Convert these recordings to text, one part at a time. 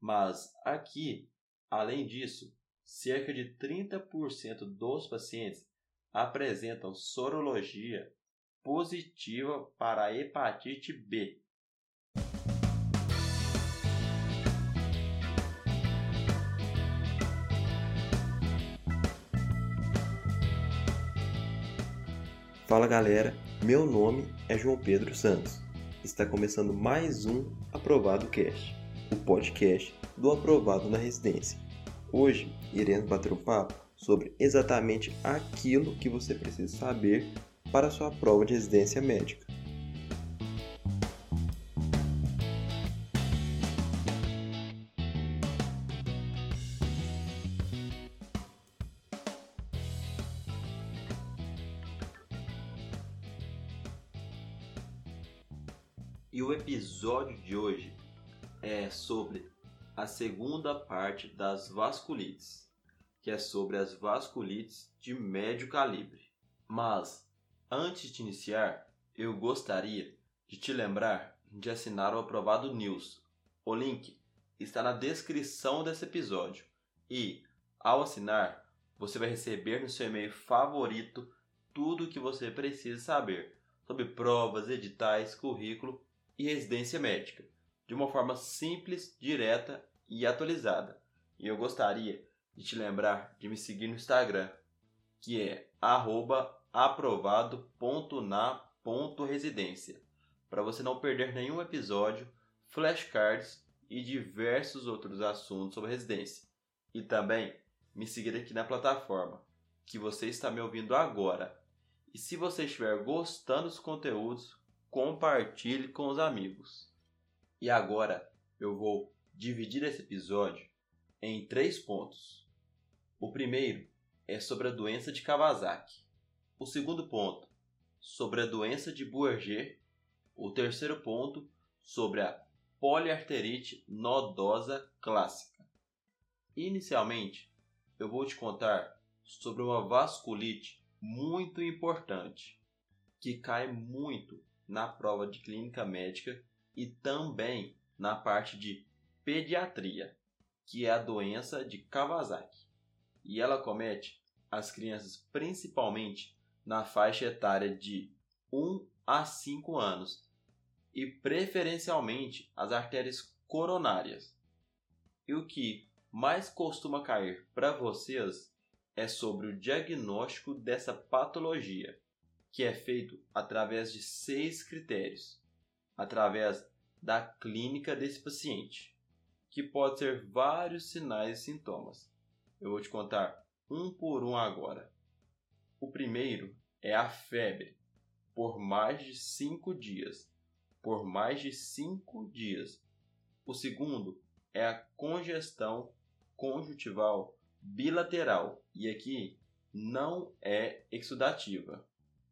Mas aqui, além disso, cerca de 30% dos pacientes apresentam sorologia positiva para a hepatite B. Fala galera, meu nome é João Pedro Santos. Está começando mais um Aprovado Cast, o podcast do Aprovado na Residência. Hoje iremos bater um papo sobre exatamente aquilo que você precisa saber para sua prova de residência médica. E o episódio de hoje é sobre a segunda parte das vasculites, que é sobre as vasculites de médio calibre. Mas, antes de iniciar, eu gostaria de te lembrar de assinar o Aprovado News. O link está na descrição desse episódio. E, ao assinar, você vai receber no seu e-mail favorito tudo o que você precisa saber sobre provas, editais, currículo e residência médica, de uma forma simples, direta e atualizada. E eu gostaria de te lembrar de me seguir no Instagram, que é aprovado.na.residência, para você não perder nenhum episódio, flashcards e diversos outros assuntos sobre residência. E também me seguir aqui na plataforma que você está me ouvindo agora. E se você estiver gostando dos conteúdos, compartilhe com os amigos. E agora eu vou dividir esse episódio em três pontos. O primeiro é sobre a doença de Kawasaki. O segundo ponto, sobre a doença de Bourget. O terceiro ponto, sobre a poliarterite nodosa clássica. Inicialmente, eu vou te contar sobre uma vasculite muito importante que cai muito na prova de clínica médica e também na parte de pediatria, que é a doença de Kawasaki. E ela comete as crianças principalmente na faixa etária de 1 a 5 anos e preferencialmente as artérias coronárias. E o que mais costuma cair para vocês é sobre o diagnóstico dessa patologia que é feito através de seis critérios, através da clínica desse paciente, que pode ser vários sinais e sintomas. Eu vou te contar um por um agora. O primeiro é a febre, por mais de cinco dias. Por mais de cinco dias. O segundo é a congestão conjuntival bilateral, e aqui não é exudativa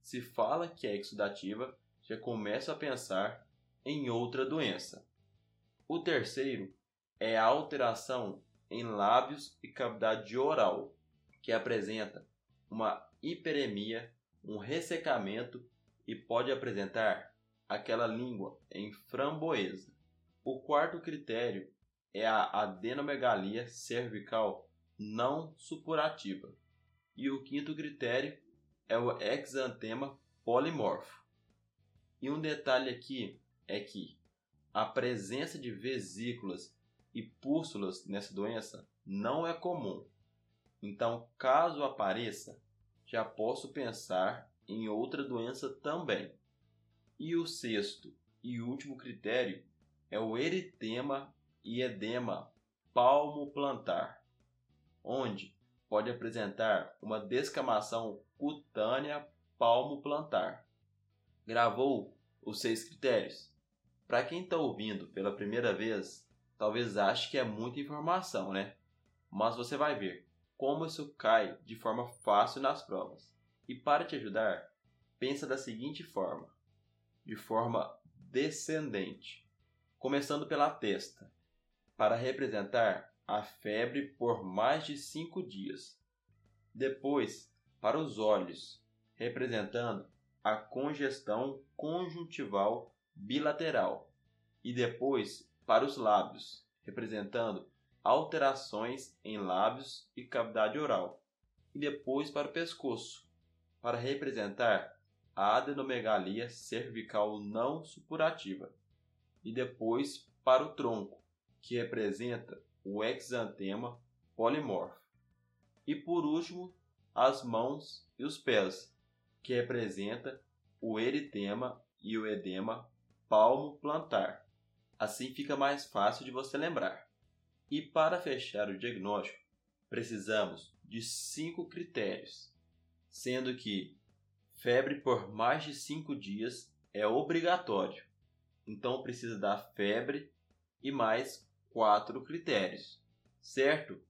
se fala que é exudativa, já começa a pensar em outra doença. O terceiro é a alteração em lábios e cavidade oral, que apresenta uma hiperemia, um ressecamento e pode apresentar aquela língua em framboesa. O quarto critério é a adenomegalia cervical não supurativa. E o quinto critério é o exantema polimorfo. E um detalhe aqui é que a presença de vesículas e pústulas nessa doença não é comum. Então, caso apareça, já posso pensar em outra doença também. E o sexto e último critério é o eritema e edema palmo-plantar, onde pode apresentar uma descamação cutânea palmo-plantar. Gravou os seis critérios? Para quem está ouvindo pela primeira vez, talvez ache que é muita informação, né? Mas você vai ver como isso cai de forma fácil nas provas. E para te ajudar, pensa da seguinte forma: de forma descendente, começando pela testa, para representar a febre por mais de cinco dias. Depois, para os olhos, representando a congestão conjuntival bilateral, e depois para os lábios, representando alterações em lábios e cavidade oral, e depois para o pescoço, para representar a adenomegalia cervical não supurativa, e depois para o tronco, que representa o exantema polimorfo. E por último, as mãos e os pés, que representa o eritema e o edema palmo plantar. Assim fica mais fácil de você lembrar. E para fechar o diagnóstico, precisamos de cinco critérios, sendo que febre por mais de cinco dias é obrigatório. Então precisa da febre e mais quatro critérios, certo?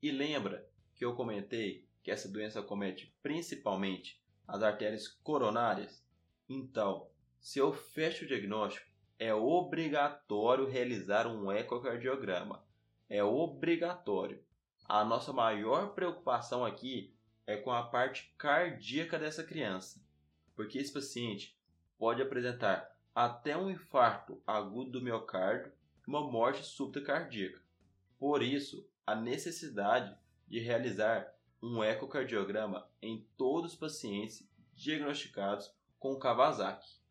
E lembra que eu comentei que essa doença comete principalmente as artérias coronárias? Então, se eu fecho o diagnóstico, é obrigatório realizar um ecocardiograma. É obrigatório. A nossa maior preocupação aqui é com a parte cardíaca dessa criança, porque esse paciente pode apresentar até um infarto agudo do miocárdio e uma morte súbita cardíaca. Por isso, a necessidade de realizar um ecocardiograma em todos os pacientes diagnosticados com Kawasaki.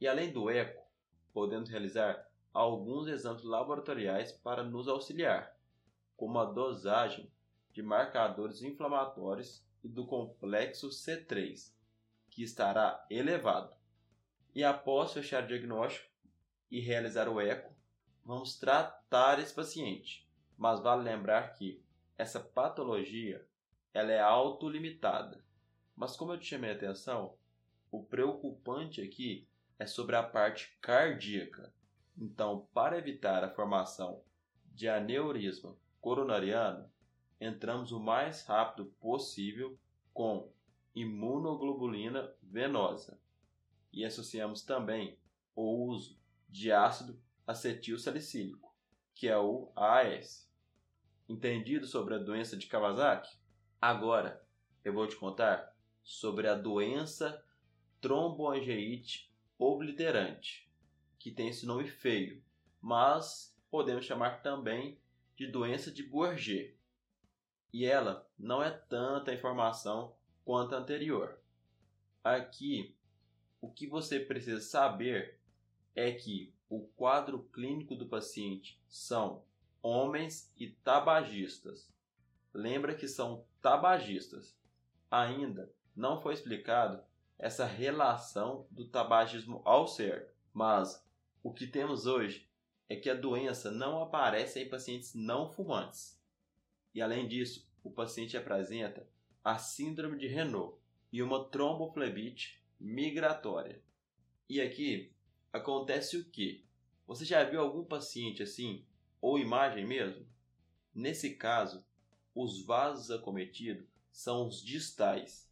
E além do eco, podemos realizar alguns exames laboratoriais para nos auxiliar, como a dosagem de marcadores inflamatórios e do complexo C3, que estará elevado. E após fechar o diagnóstico e realizar o eco, vamos tratar esse paciente. Mas vale lembrar que essa patologia ela é autolimitada. Mas como eu te chamei a atenção, o preocupante aqui é sobre a parte cardíaca. Então, para evitar a formação de aneurisma coronariano, entramos o mais rápido possível com imunoglobulina venosa e associamos também o uso de ácido acetil salicílico, que é o AAS. Entendido sobre a doença de Kawasaki? Agora eu vou te contar sobre a doença tromboangeite obliterante, que tem esse nome feio, mas podemos chamar também de doença de Bourget. E ela não é tanta informação quanto a anterior. Aqui, o que você precisa saber é que o quadro clínico do paciente são homens e tabagistas. Lembra que são tabagistas. Ainda não foi explicado essa relação do tabagismo ao certo. Mas o que temos hoje é que a doença não aparece em pacientes não fumantes. E além disso, o paciente apresenta a síndrome de Renault e uma tromboflebite migratória. E aqui acontece o que? Você já viu algum paciente assim, ou imagem mesmo? Nesse caso, os vasos acometidos são os distais.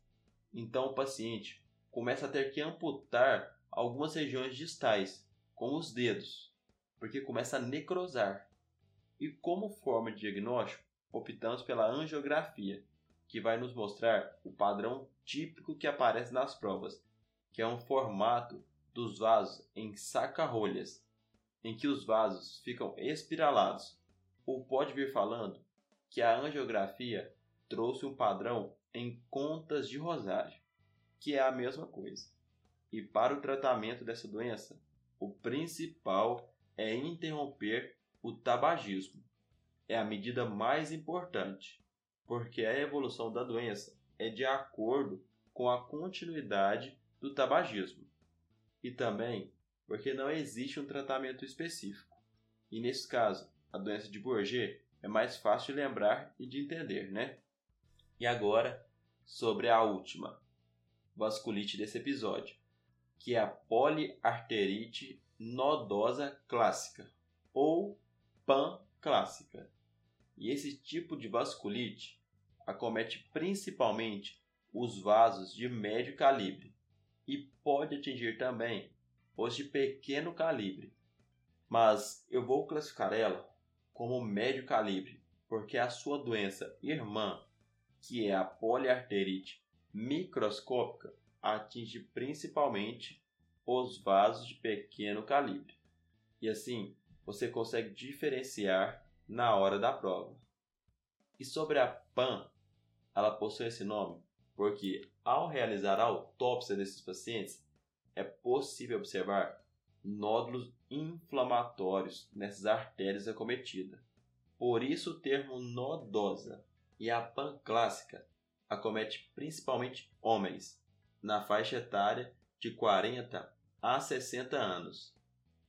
Então o paciente começa a ter que amputar algumas regiões distais, como os dedos, porque começa a necrosar. E como forma de diagnóstico, optamos pela angiografia, que vai nos mostrar o padrão típico que aparece nas provas, que é um formato dos vasos em saca-rolhas, em que os vasos ficam espiralados. Ou pode vir falando que a angiografia trouxe um padrão em contas de rosário que é a mesma coisa. E para o tratamento dessa doença, o principal é interromper o tabagismo. É a medida mais importante, porque a evolução da doença é de acordo com a continuidade do tabagismo. E também porque não existe um tratamento específico. E nesse caso, a doença de Bourget é mais fácil de lembrar e de entender, né? E agora, sobre a última, vasculite desse episódio, que é a poliarterite nodosa clássica ou PAN clássica. E esse tipo de vasculite acomete principalmente os vasos de médio calibre e pode atingir também os de pequeno calibre. Mas eu vou classificar ela como médio calibre, porque a sua doença irmã, que é a poliarterite microscópica atinge principalmente os vasos de pequeno calibre. E assim, você consegue diferenciar na hora da prova. E sobre a PAN, ela possui esse nome porque, ao realizar a autópsia desses pacientes, é possível observar nódulos inflamatórios nessas artérias acometidas. Por isso o termo nodosa. E a PAN clássica acomete principalmente homens, na faixa etária de 40 a 60 anos.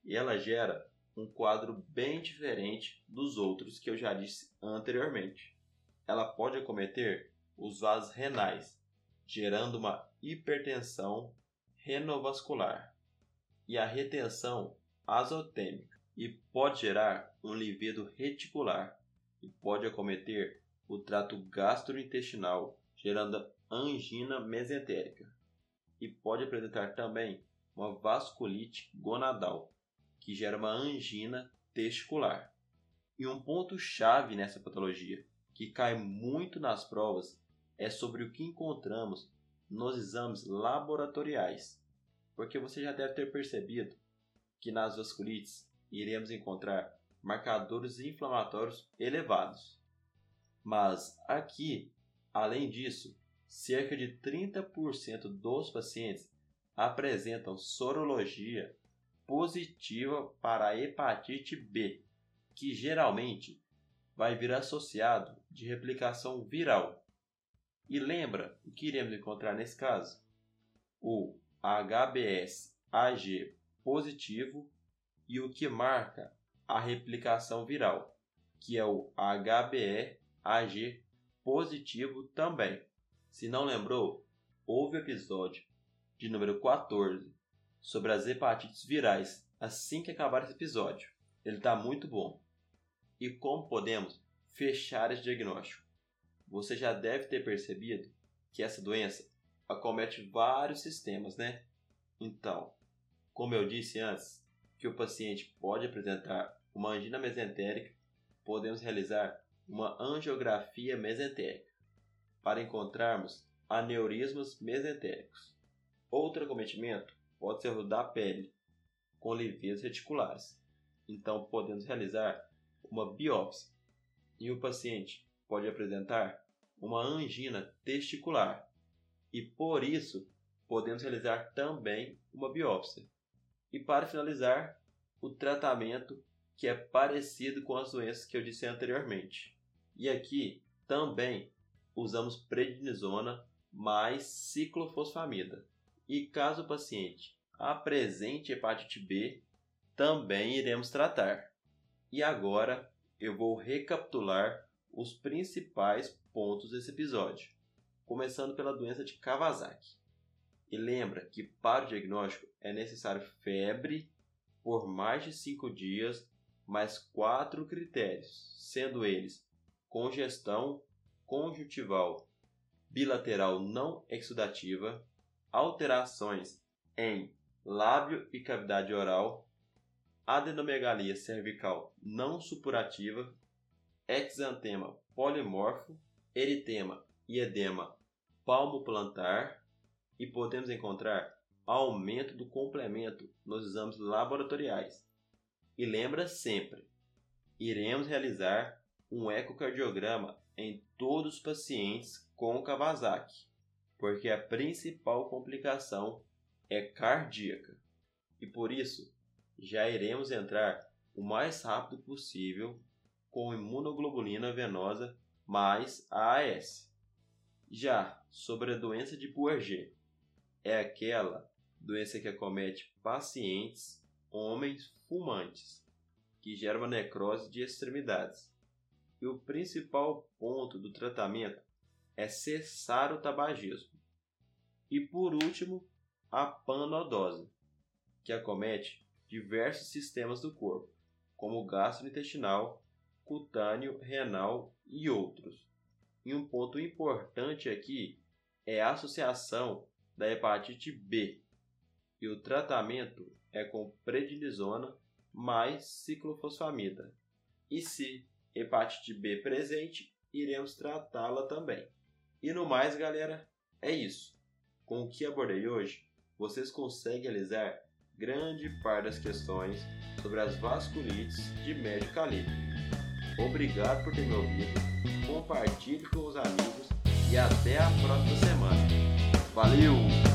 E ela gera um quadro bem diferente dos outros que eu já disse anteriormente. Ela pode acometer os vasos renais, gerando uma hipertensão renovascular e a retenção azotêmica e pode gerar um livido reticular e pode acometer o trato gastrointestinal, gerando angina mesentérica e pode apresentar também uma vasculite gonadal, que gera uma angina testicular. E um ponto chave nessa patologia, que cai muito nas provas, é sobre o que encontramos nos exames laboratoriais, porque você já deve ter percebido que nas vasculites iremos encontrar marcadores inflamatórios elevados. Mas aqui, além disso, cerca de 30% dos pacientes apresentam sorologia positiva para a hepatite B, que geralmente vai vir associado de replicação viral. E lembra o que iremos encontrar nesse caso? O HBS-AG positivo e o que marca a replicação viral, que é o HBE-AG positivo também. Se não lembrou, houve episódio de número 14 sobre as hepatites virais assim que acabar esse episódio. Ele está muito bom. E como podemos fechar esse diagnóstico? você já deve ter percebido que essa doença acomete vários sistemas, né? Então, como eu disse antes, que o paciente pode apresentar uma angina mesentérica, podemos realizar uma angiografia mesentérica para encontrarmos aneurismas mesentéricos. Outro acometimento pode ser o da pele, com livias reticulares. Então, podemos realizar uma biópsia e o paciente pode apresentar uma angina testicular e por isso podemos realizar também uma biópsia. E para finalizar, o tratamento que é parecido com as doenças que eu disse anteriormente. E aqui também usamos prednisona mais ciclofosfamida. E caso o paciente apresente hepatite B, também iremos tratar. E agora eu vou recapitular os principais pontos desse episódio, começando pela doença de Kawasaki. E lembra que para o diagnóstico é necessário febre por mais de 5 dias, mais quatro critérios, sendo eles congestão conjuntival bilateral não exudativa, alterações em lábio e cavidade oral, adenomegalia cervical não supurativa exantema polimorfo, eritema e edema palmo-plantar e podemos encontrar aumento do complemento nos exames laboratoriais. E lembra sempre, iremos realizar um ecocardiograma em todos os pacientes com Kawasaki, porque a principal complicação é cardíaca. E por isso, já iremos entrar o mais rápido possível com imunoglobulina venosa mais AAS. Já sobre a doença de Puerger, é aquela doença que acomete pacientes, homens fumantes, que gera uma necrose de extremidades. E o principal ponto do tratamento é cessar o tabagismo. E por último, a panodose, que acomete diversos sistemas do corpo, como gastrointestinal, cutâneo, renal e outros. E um ponto importante aqui é a associação da hepatite B. E o tratamento é com prednisona mais ciclofosfamida. E se hepatite B presente, iremos tratá-la também. E no mais, galera, é isso. Com o que abordei hoje, vocês conseguem realizar grande parte das questões sobre as vasculites de médio calibre. Obrigado por ter me ouvido, compartilhe com os amigos e até a próxima semana. Valeu!